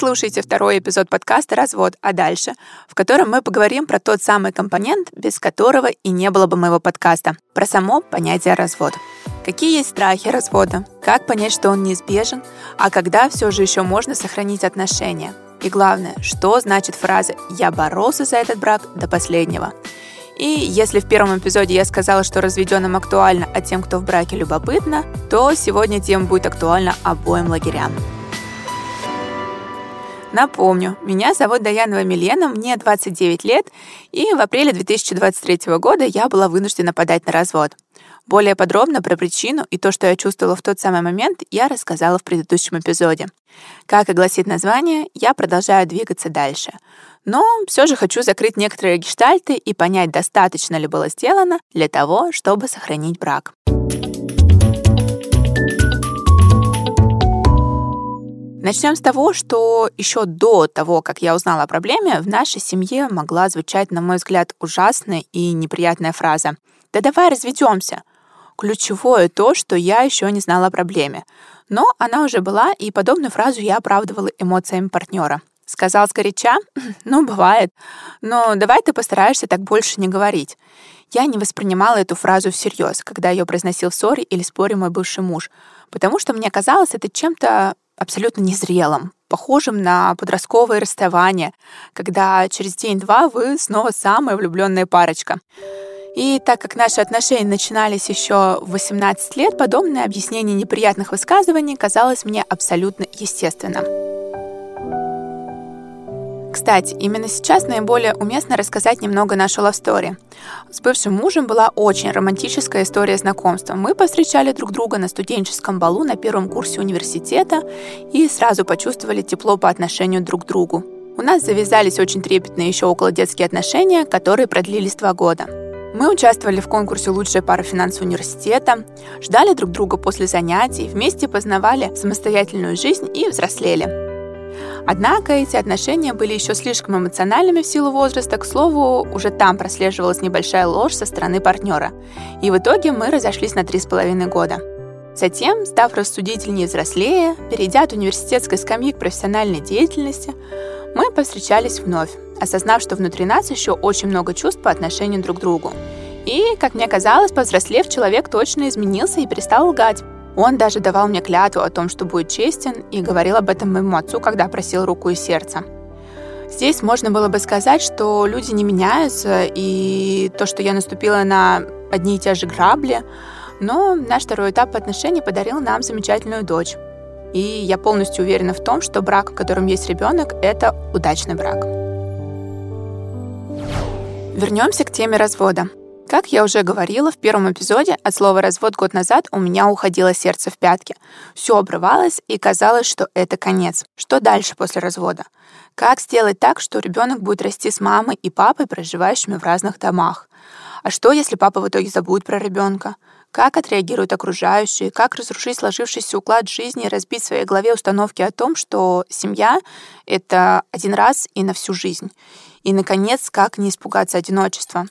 слушаете второй эпизод подкаста «Развод, а дальше», в котором мы поговорим про тот самый компонент, без которого и не было бы моего подкаста, про само понятие развод. Какие есть страхи развода? Как понять, что он неизбежен? А когда все же еще можно сохранить отношения? И главное, что значит фраза «я боролся за этот брак до последнего»? И если в первом эпизоде я сказала, что разведенным актуально, а тем, кто в браке любопытно, то сегодня тема будет актуальна обоим лагерям. Напомню, меня зовут Даянова Милена, мне 29 лет, и в апреле 2023 года я была вынуждена подать на развод. Более подробно про причину и то, что я чувствовала в тот самый момент, я рассказала в предыдущем эпизоде. Как и гласит название, я продолжаю двигаться дальше. Но все же хочу закрыть некоторые гештальты и понять, достаточно ли было сделано для того, чтобы сохранить брак. Начнем с того, что еще до того, как я узнала о проблеме, в нашей семье могла звучать, на мой взгляд, ужасная и неприятная фраза «Да давай разведемся». Ключевое то, что я еще не знала о проблеме. Но она уже была, и подобную фразу я оправдывала эмоциями партнера. Сказал сгоряча? Ну, бывает. Но давай ты постараешься так больше не говорить. Я не воспринимала эту фразу всерьез, когда ее произносил в ссоре или споре мой бывший муж, потому что мне казалось это чем-то абсолютно незрелым, похожим на подростковое расставание, когда через день-два вы снова самая влюбленная парочка. И так как наши отношения начинались еще в 18 лет, подобное объяснение неприятных высказываний казалось мне абсолютно естественным. Кстати, именно сейчас наиболее уместно рассказать немного нашу лавстори. С бывшим мужем была очень романтическая история знакомства. Мы повстречали друг друга на студенческом балу на первом курсе университета и сразу почувствовали тепло по отношению друг к другу. У нас завязались очень трепетные еще около детские отношения, которые продлились два года. Мы участвовали в конкурсе «Лучшая пара финансового университета», ждали друг друга после занятий, вместе познавали самостоятельную жизнь и взрослели. Однако эти отношения были еще слишком эмоциональными в силу возраста. К слову, уже там прослеживалась небольшая ложь со стороны партнера. И в итоге мы разошлись на три с половиной года. Затем, став рассудительнее и взрослее, перейдя от университетской скамьи к профессиональной деятельности, мы повстречались вновь, осознав, что внутри нас еще очень много чувств по отношению друг к другу. И, как мне казалось, повзрослев, человек точно изменился и перестал лгать. Он даже давал мне клятву о том, что будет честен, и говорил об этом моему отцу, когда просил руку и сердце. Здесь можно было бы сказать, что люди не меняются, и то, что я наступила на одни и те же грабли, но наш второй этап отношений подарил нам замечательную дочь. И я полностью уверена в том, что брак, в котором есть ребенок, это удачный брак. Вернемся к теме развода. Как я уже говорила в первом эпизоде, от слова «развод» год назад у меня уходило сердце в пятки. Все обрывалось, и казалось, что это конец. Что дальше после развода? Как сделать так, что ребенок будет расти с мамой и папой, проживающими в разных домах? А что, если папа в итоге забудет про ребенка? Как отреагируют окружающие? Как разрушить сложившийся уклад жизни и разбить в своей голове установки о том, что семья — это один раз и на всю жизнь? И, наконец, как не испугаться одиночества?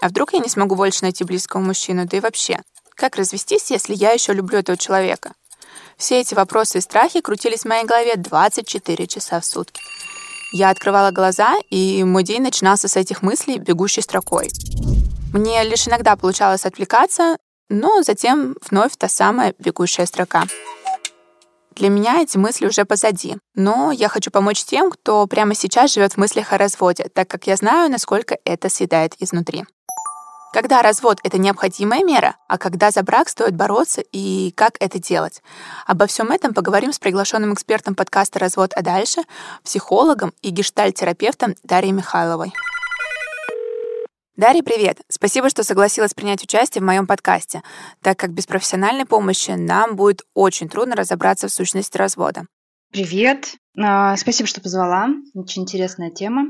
А вдруг я не смогу больше найти близкого мужчину? Да и вообще, как развестись, если я еще люблю этого человека? Все эти вопросы и страхи крутились в моей голове 24 часа в сутки. Я открывала глаза, и мой день начинался с этих мыслей бегущей строкой. Мне лишь иногда получалось отвлекаться, но затем вновь та самая бегущая строка. Для меня эти мысли уже позади, но я хочу помочь тем, кто прямо сейчас живет в мыслях о разводе, так как я знаю, насколько это съедает изнутри. Когда развод — это необходимая мера, а когда за брак стоит бороться и как это делать. Обо всем этом поговорим с приглашенным экспертом подкаста «Развод, а дальше» психологом и гештальтерапевтом Дарьей Михайловой. Дарья, привет! Спасибо, что согласилась принять участие в моем подкасте, так как без профессиональной помощи нам будет очень трудно разобраться в сущности развода. Привет! А, спасибо, что позвала. Очень интересная тема.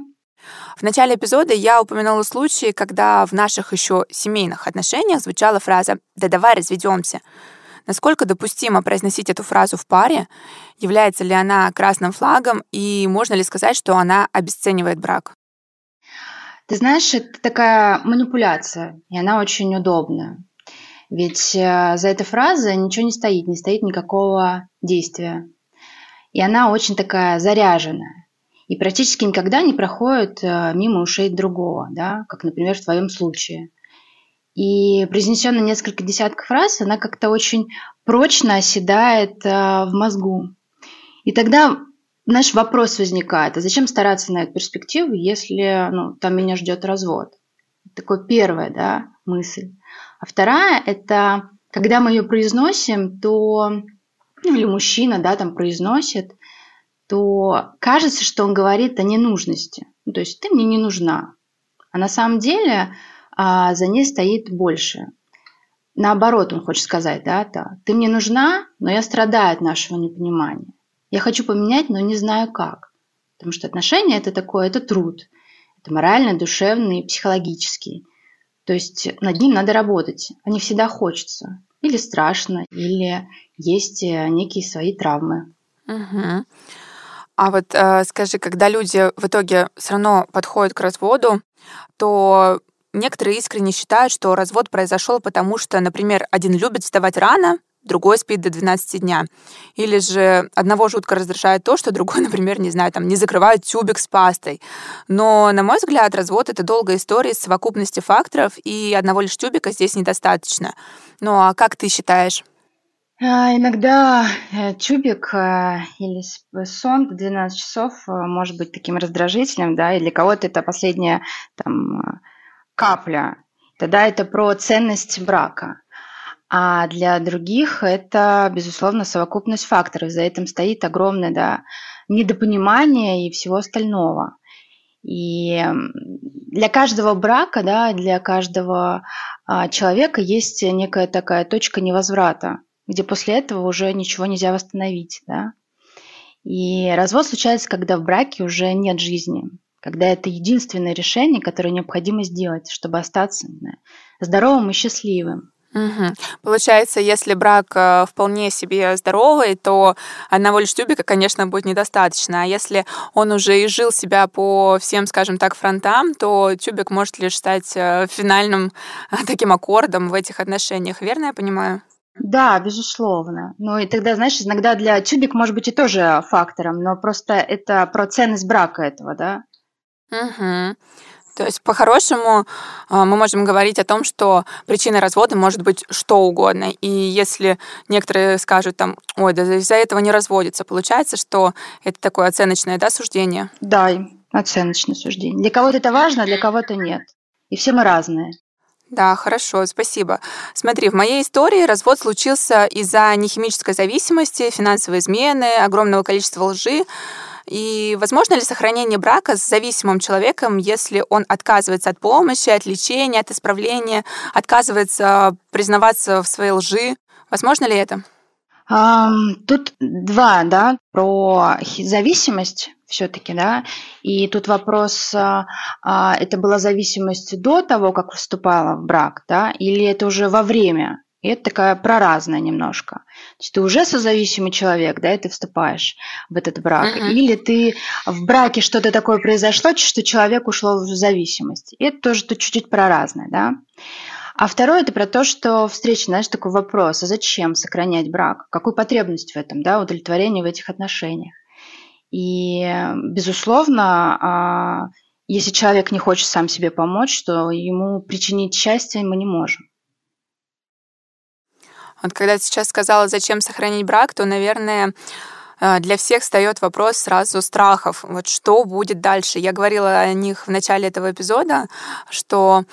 В начале эпизода я упомянула случаи, когда в наших еще семейных отношениях звучала фраза «да давай разведемся». Насколько допустимо произносить эту фразу в паре? Является ли она красным флагом? И можно ли сказать, что она обесценивает брак? Ты знаешь, это такая манипуляция, и она очень удобная. Ведь э, за этой фразой ничего не стоит, не стоит никакого действия. и она очень такая заряженная. И практически никогда не проходит э, мимо ушей другого, да, как, например, в твоем случае. И произнесенная несколько десятков раз, она как-то очень прочно оседает э, в мозгу. И тогда наш вопрос возникает, а зачем стараться на эту перспективу, если ну, там меня ждет развод? Такое первая да, мысль. А вторая – это когда мы ее произносим, то, ну, или мужчина да, там произносит, то кажется, что он говорит о ненужности. Ну, то есть ты мне не нужна. А на самом деле а, за ней стоит больше. Наоборот, он хочет сказать, да, да, ты мне нужна, но я страдаю от нашего непонимания. Я хочу поменять, но не знаю как. Потому что отношения это такое, это труд. Это морально, душевный, психологический. То есть над ним надо работать, а всегда хочется. Или страшно, или есть э, некие свои травмы. Угу. А вот э, скажи, когда люди в итоге все равно подходят к разводу, то некоторые искренне считают, что развод произошел потому, что, например, один любит вставать рано, другой спит до 12 дня. Или же одного жутко раздражает то, что другой, например, не знаю, там, не закрывает тюбик с пастой. Но, на мой взгляд, развод — это долгая история из совокупности факторов, и одного лишь тюбика здесь недостаточно. Ну а как ты считаешь? А, иногда э, тюбик э, или сон в 12 часов э, может быть таким раздражительным, да, и для кого-то это последняя там, капля. Тогда это про ценность брака. А для других это, безусловно, совокупность факторов. За этим стоит огромное да, недопонимание и всего остального. И для каждого брака, да, для каждого а, человека есть некая такая точка невозврата, где после этого уже ничего нельзя восстановить. Да? И развод случается, когда в браке уже нет жизни, когда это единственное решение, которое необходимо сделать, чтобы остаться знаю, здоровым и счастливым. Угу. Получается, если брак э, вполне себе здоровый, то одного лишь тюбика, конечно, будет недостаточно. А если он уже и жил себя по всем, скажем так, фронтам, то тюбик может лишь стать э, финальным таким аккордом в этих отношениях. Верно я понимаю? Да, безусловно. Ну и тогда, знаешь, иногда для тюбик может быть и тоже фактором, но просто это про ценность брака этого, да? Угу. То есть, по-хорошему, а, мы можем говорить о том, что причиной развода может быть что угодно. И если некоторые скажут там, ой, да из-за этого не разводится, получается, что это такое оценочное да, суждение? Да, оценочное суждение. Для кого-то это важно, для кого-то нет. И все мы разные. Да, хорошо, спасибо. Смотри, в моей истории развод случился из-за нехимической зависимости, финансовой измены, огромного количества лжи, и возможно ли сохранение брака с зависимым человеком, если он отказывается от помощи, от лечения, от исправления, отказывается признаваться в своей лжи? Возможно ли это? Тут два, да, про зависимость все-таки, да, и тут вопрос, а, а, это была зависимость до того, как вступала в брак, да, или это уже во время? И это такая проразная немножко. То есть ты уже созависимый человек, да, и ты вступаешь в этот брак. Uh-huh. Или ты в браке что-то такое произошло, что человек ушел в зависимость. И это тоже тут чуть-чуть проразное, да. А второе это про то, что встреча, знаешь, такой вопрос, а зачем сохранять брак? Какую потребность в этом, да, удовлетворение в этих отношениях? И, безусловно, а, если человек не хочет сам себе помочь, то ему причинить счастье мы не можем. Вот когда ты сейчас сказала, зачем сохранить брак, то, наверное, э, для всех встает вопрос сразу страхов. Вот что будет дальше? Я говорила о них в начале этого эпизода, что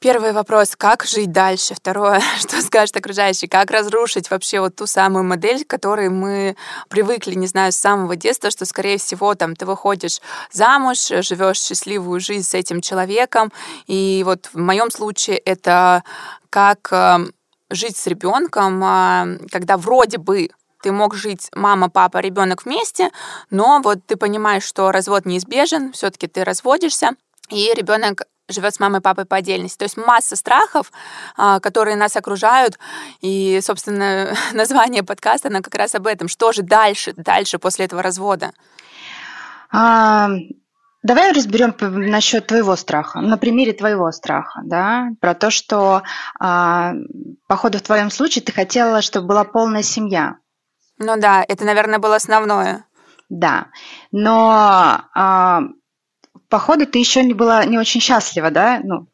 Первый вопрос, как жить дальше? Второе, что скажет окружающий? Как разрушить вообще вот ту самую модель, к которой мы привыкли, не знаю, с самого детства, что, скорее всего, там ты выходишь замуж, живешь счастливую жизнь с этим человеком. И вот в моем случае это как эм, жить с ребенком, а, когда вроде бы ты мог жить мама, папа, ребенок вместе, но вот ты понимаешь, что развод неизбежен, все-таки ты разводишься, и ребенок живет с мамой и папой по отдельности. То есть масса страхов, а, которые нас окружают. И, собственно, название подкаста, оно как раз об этом. Что же дальше, дальше после этого развода? А, Давай разберем насчет твоего страха, на примере твоего страха, да, про то, что, а, походу, в твоем случае ты хотела, чтобы была полная семья. Ну да, это, наверное, было основное. Да, но э, походу ты еще не была не очень счастлива, да? Ну,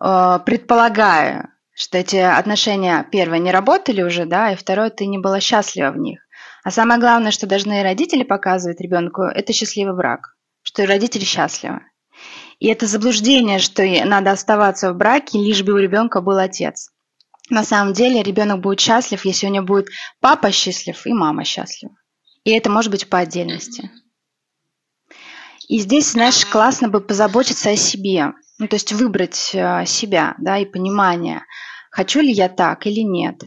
э, предполагаю, что эти отношения, первое, не работали уже, да, и второе, ты не была счастлива в них. А самое главное, что должны родители показывать ребенку, это счастливый брак, что и родители счастливы. И это заблуждение, что надо оставаться в браке, лишь бы у ребенка был отец. На самом деле ребенок будет счастлив, если у него будет папа счастлив и мама счастлива. И это может быть по отдельности. И здесь, знаешь, классно бы позаботиться о себе. Ну, то есть выбрать э, себя, да, и понимание, хочу ли я так или нет.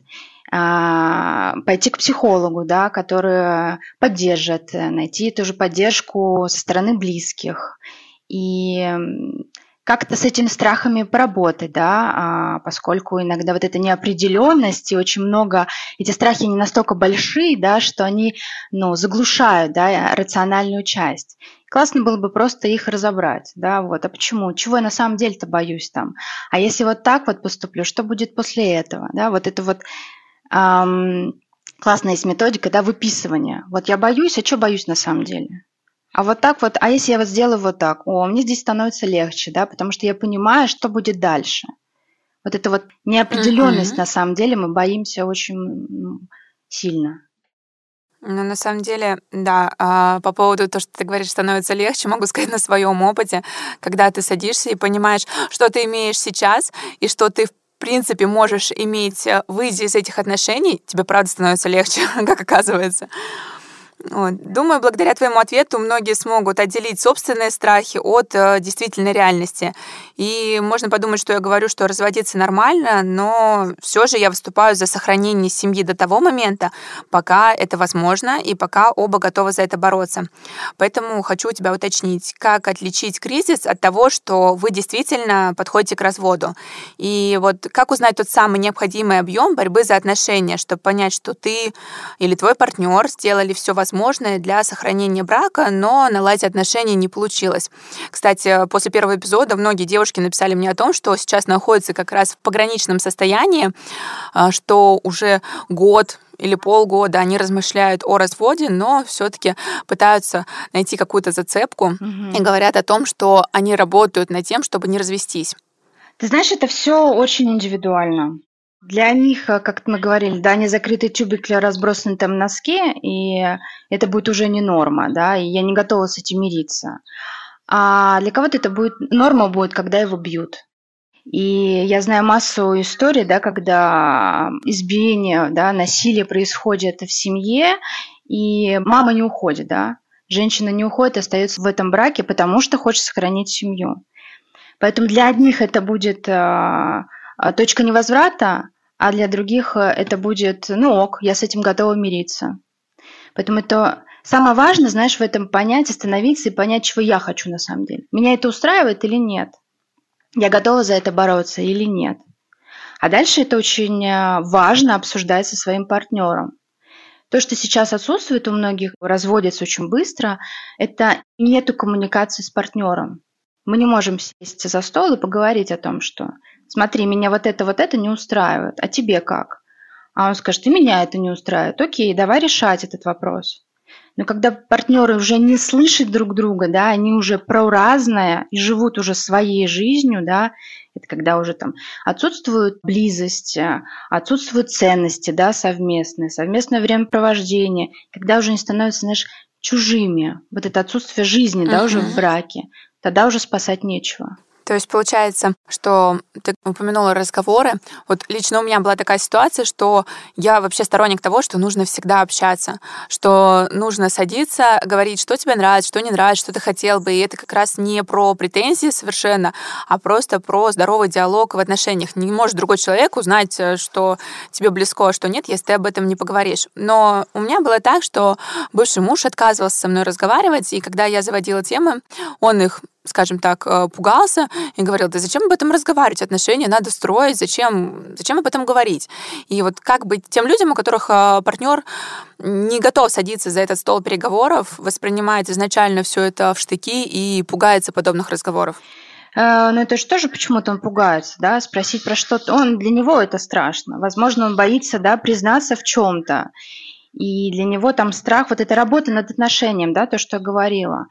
А, пойти к психологу, да, который поддержит, найти ту же поддержку со стороны близких. И как-то с этими страхами поработать, да, а, поскольку иногда вот эта неопределенность и очень много, эти страхи не настолько большие, да, что они, ну, заглушают, да, рациональную часть. Классно было бы просто их разобрать, да, вот, а почему, чего я на самом деле-то боюсь там, а если вот так вот поступлю, что будет после этого, да, вот это вот эм, классная есть методика, да, выписывания. Вот я боюсь, а что боюсь на самом деле? А вот так вот, а если я вот сделаю вот так, о, мне здесь становится легче, да, потому что я понимаю, что будет дальше. Вот это вот неопределенность mm-hmm. на самом деле мы боимся очень сильно. Ну, на самом деле, да, а, по поводу того, что ты говоришь, становится легче, могу сказать на своем опыте, когда ты садишься и понимаешь, что ты имеешь сейчас и что ты в принципе можешь иметь, э, выйти из этих отношений, тебе правда становится легче, как оказывается. Вот. Думаю, благодаря твоему ответу многие смогут отделить собственные страхи от э, действительной реальности. И можно подумать, что я говорю, что разводиться нормально, но все же я выступаю за сохранение семьи до того момента, пока это возможно и пока оба готовы за это бороться. Поэтому хочу у тебя уточнить, как отличить кризис от того, что вы действительно подходите к разводу. И вот как узнать тот самый необходимый объем борьбы за отношения, чтобы понять, что ты или твой партнер сделали все возможное возможное для сохранения брака, но наладить отношения не получилось. Кстати, после первого эпизода многие девушки написали мне о том, что сейчас находятся как раз в пограничном состоянии, а, что уже год или полгода они размышляют о разводе, но все-таки пытаются найти какую-то зацепку угу. и говорят о том, что они работают над тем, чтобы не развестись. Ты знаешь, это все очень индивидуально. Для них, э, как мы говорили, да, они закрытый тюбик разбросаны там носки, и это будет уже не норма, да, и я не готова с этим мириться. А для кого-то это будет норма будет, когда его бьют. И я знаю массу историй, да, когда избиение, да, насилие происходит в семье, и мама не уходит, да, женщина не уходит, остается в этом браке, потому что хочет сохранить семью. Поэтому для одних это будет а, а, точка невозврата, а для других э, это будет, ну ок, я с этим готова мириться. Поэтому это самое важное, знаешь, в этом понять, остановиться и понять, чего я хочу на самом деле. Меня это устраивает или нет? Я готова за это бороться или нет? А дальше это очень э, важно обсуждать со своим партнером. То, что сейчас отсутствует у многих, разводятся очень быстро, это нету коммуникации с партнером. Мы не можем сесть за стол и поговорить о том, что смотри, меня вот это, вот это не устраивает, а тебе как? А он скажет, и меня это не устраивает. Окей, давай решать этот вопрос. Но когда партнеры уже не слышат друг друга, да, они уже про разное и живут уже своей жизнью, да, это когда уже там отсутствует близость, отсутствуют ценности, да, совместные, совместное времяпровождение, когда уже не становятся, знаешь, чужими, вот это отсутствие жизни, uh-huh. да, уже в браке, тогда уже спасать нечего. То есть получается, что ты упомянула разговоры. Вот лично у меня была такая ситуация, что я вообще сторонник того, что нужно всегда общаться, что нужно садиться, говорить, что тебе нравится, что не нравится, что ты хотел бы. И это как раз не про претензии совершенно, а просто про здоровый диалог в отношениях. Не может другой человек узнать, э, что тебе близко, а что нет, если ты об этом не поговоришь. Но у меня было так, что бывший муж отказывался со мной разговаривать, и когда я заводила темы, он их скажем так, э, пугался и говорил, да зачем об этом разговаривать, отношения надо строить, зачем, зачем об этом говорить. И вот как быть тем людям, у которых э, партнер не готов садиться за этот стол переговоров, воспринимает изначально все это в штыки и пугается подобных разговоров? Э, но это же тоже почему-то он пугается, да, спросить про что-то. Он для него это страшно. Возможно, он боится, да, признаться в чем-то. И для него там страх, вот эта работа над отношением, да, то, что я говорила.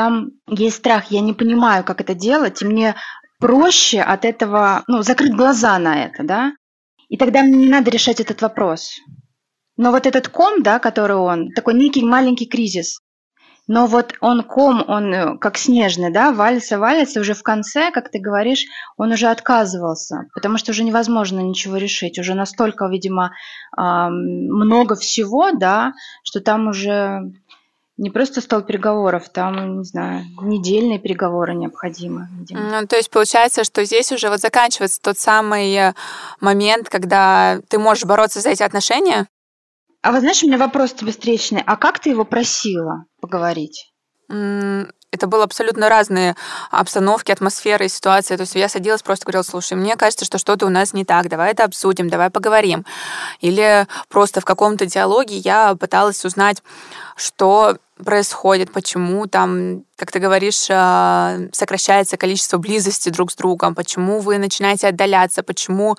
Там есть страх, я не понимаю, как это делать, и мне проще от этого, ну, закрыть глаза на это, да, и тогда мне не надо решать этот вопрос. Но вот этот ком, да, который он, такой некий маленький кризис, но вот он ком, он э, как снежный, да, валится, валится, уже в конце, как ты говоришь, он уже отказывался, потому что уже невозможно ничего решить, уже настолько, видимо, много всего, да, что там уже не просто стол переговоров, там, не знаю, недельные переговоры необходимы. Ну, то есть получается, что здесь уже вот заканчивается тот самый э, момент, когда ты можешь бороться за эти отношения, а вот знаешь, у меня вопрос тебе встречный. А как ты его просила поговорить? это было абсолютно разные обстановки, атмосферы, ситуации. То есть я садилась, просто говорила, слушай, мне кажется, что что-то у нас не так, давай это обсудим, давай поговорим. Или просто в каком-то диалоге я пыталась узнать, что происходит, почему там, как ты говоришь, а, сокращается количество близости друг с другом, почему вы начинаете отдаляться, почему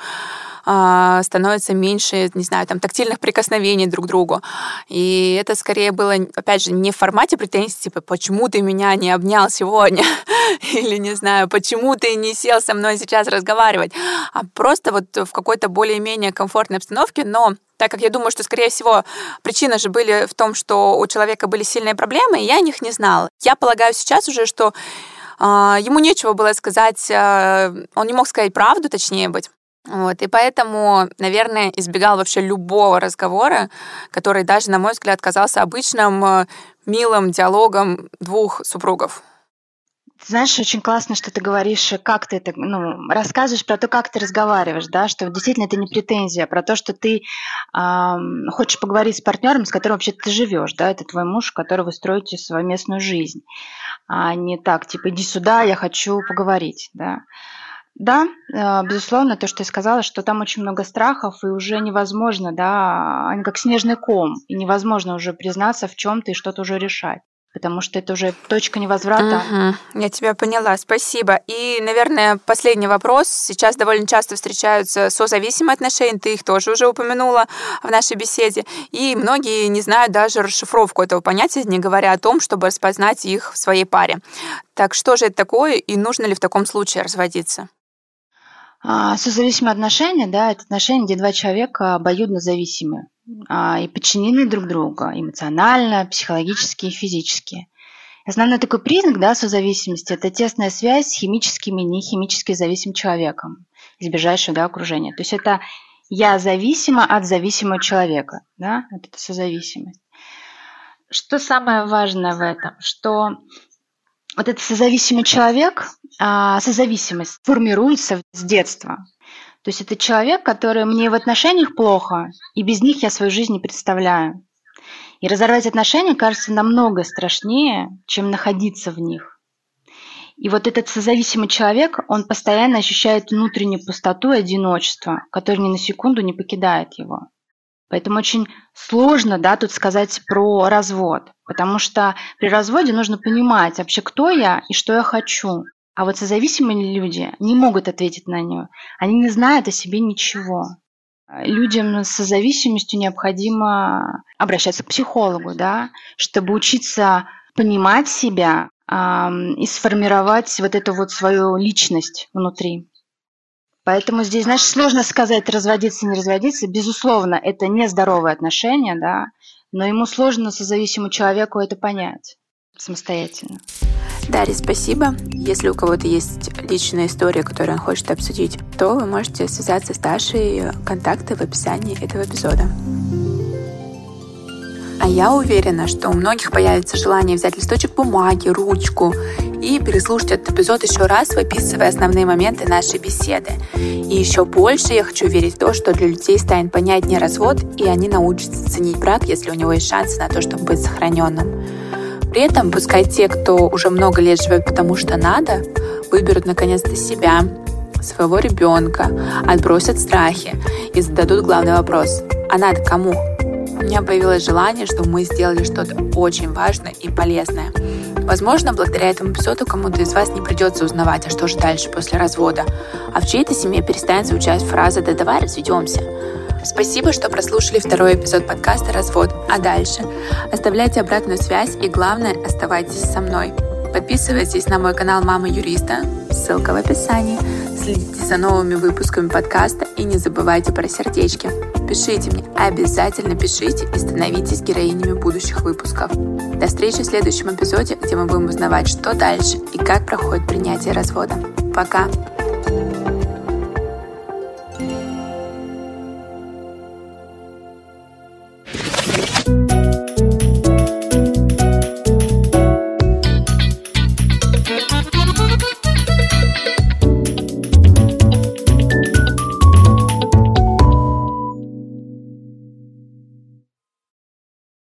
а, становится меньше, не знаю, там, тактильных прикосновений друг к другу. И это скорее было, опять же, не в формате претензий, типа, почему ты меня не обнял сегодня, или, не знаю, почему ты не сел со мной сейчас разговаривать, а просто вот в какой-то более-менее комфортной обстановке, но так как я думаю, что, скорее всего, причины же были в том, что у человека были сильные проблемы, и я о них не знала. Я полагаю сейчас уже, что э, ему нечего было сказать, э, он не мог сказать правду, точнее быть. Вот, и поэтому, наверное, избегал вообще любого разговора, который даже, на мой взгляд, казался обычным э, милым диалогом двух супругов. Знаешь, очень классно, что ты говоришь, как ты это, ну, рассказываешь про то, как ты разговариваешь, да, что действительно это не претензия, а про то, что ты э, хочешь поговорить с партнером, с которым вообще ты живешь, да, это твой муж, который вы строите совместную жизнь, а не так, типа, иди сюда, я хочу поговорить, да. Да, э, безусловно, то, что ты сказала, что там очень много страхов, и уже невозможно, да, они как снежный ком, и невозможно уже признаться в чем-то и что-то уже решать потому что это уже точка невозврата. Угу, я тебя поняла, спасибо. И, наверное, последний вопрос. Сейчас довольно часто встречаются созависимые отношения, ты их тоже уже упомянула в нашей беседе, и многие не знают даже расшифровку этого понятия, не говоря о том, чтобы распознать их в своей паре. Так что же это такое, и нужно ли в таком случае разводиться? А, созависимые отношения, да, это отношения, где два человека обоюдно зависимы и подчинены друг другу эмоционально, психологически и физически. Основной такой признак да, созависимости – это тесная связь с химическим и нехимически зависимым человеком из ближайшего да, окружения. То есть это я зависима от зависимого человека, да, вот это созависимость. Что самое важное в этом? Что вот этот созависимый человек, а, созависимость формируется с детства. То есть это человек, который мне в отношениях плохо, и без них я свою жизнь не представляю. И разорвать отношения кажется намного страшнее, чем находиться в них. И вот этот созависимый человек, он постоянно ощущает внутреннюю пустоту и одиночество, которое ни на секунду не покидает его. Поэтому очень сложно да, тут сказать про развод, потому что при разводе нужно понимать вообще, кто я и что я хочу. А вот созависимые люди не могут ответить на нее. Они не знают о себе ничего. Людям с зависимостью необходимо обращаться к психологу, да, чтобы учиться понимать себя э, и сформировать вот эту вот свою личность внутри. Поэтому здесь, знаешь, сложно сказать, разводиться, не разводиться. Безусловно, это нездоровые отношения, да, но ему сложно созависимому человеку это понять самостоятельно. Дарья, спасибо. Если у кого-то есть личная история, которую он хочет обсудить, то вы можете связаться с Дашей. Контакты в описании этого эпизода. А я уверена, что у многих появится желание взять листочек бумаги, ручку и переслушать этот эпизод еще раз, выписывая основные моменты нашей беседы. И еще больше я хочу верить в то, что для людей станет понятнее развод, и они научатся ценить брак, если у него есть шансы на то, чтобы быть сохраненным. При этом пускай те, кто уже много лет живет потому что надо, выберут наконец-то себя, своего ребенка, отбросят страхи и зададут главный вопрос. А надо кому? у меня появилось желание, что мы сделали что-то очень важное и полезное. Возможно, благодаря этому эпизоду кому-то из вас не придется узнавать, а что же дальше после развода, а в чьей-то семье перестанет звучать фраза «да давай разведемся». Спасибо, что прослушали второй эпизод подкаста «Развод». А дальше? Оставляйте обратную связь и, главное, оставайтесь со мной. Подписывайтесь на мой канал «Мама юриста», ссылка в описании. Следите за новыми выпусками подкаста и не забывайте про сердечки. Пишите мне, обязательно пишите и становитесь героинями будущих выпусков. До встречи в следующем эпизоде, где мы будем узнавать, что дальше и как проходит принятие развода. Пока!